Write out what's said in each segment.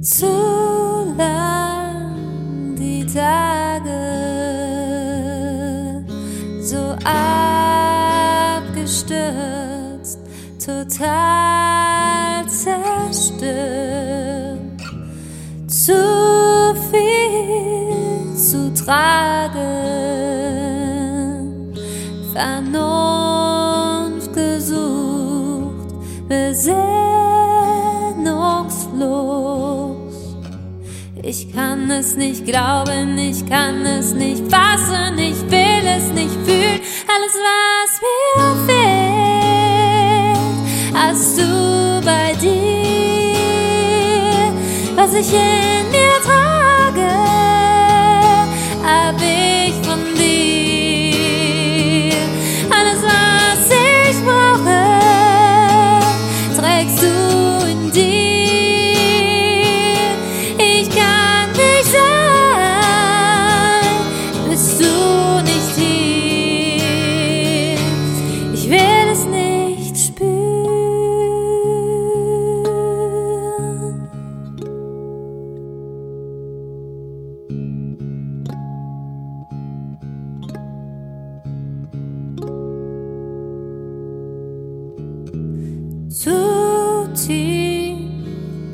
zu lang die Tage so abgestürzt, total zerstört, zu viel zu tragen, Vernunft gesucht, besinnungslos. Ich kann es nicht glauben, ich kann es nicht fassen, ich will es nicht fühlen. Alles, was mir fehlt, hast du bei dir, was ich in zu tief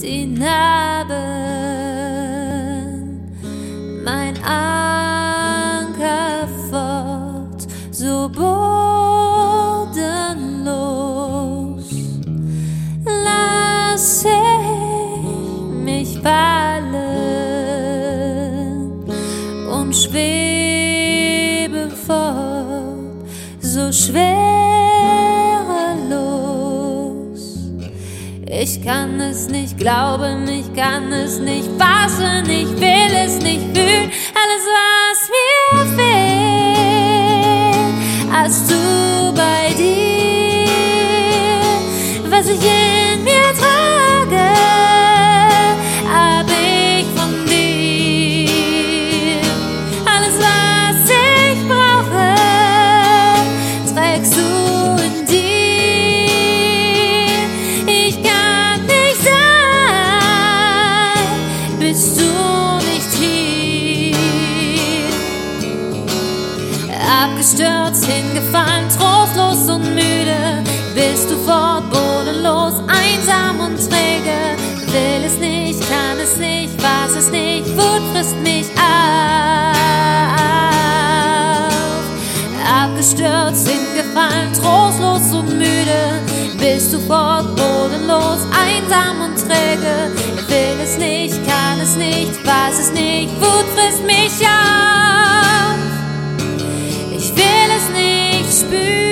die Narben, mein Anker fort, so bodenlos. Lass ich mich fallen und schwebe fort, so schwerelos. Ich kann es nicht glauben, ich kann es nicht fassen, ich will es nicht fühlen. Alles, was mir fehlt, hast du bei dir. Was ich Abgestürzt, hingefallen, trostlos und müde, bist du fort, bodenlos, einsam und träge. Will es nicht, kann es nicht, was es nicht, Wut frisst mich auf. Abgestürzt, hingefallen, trostlos und müde, bist du fort, bodenlos, einsam und träge. Will es nicht, kann es nicht, weiß es nicht, Wut frisst mich auf. Will es nicht spüren.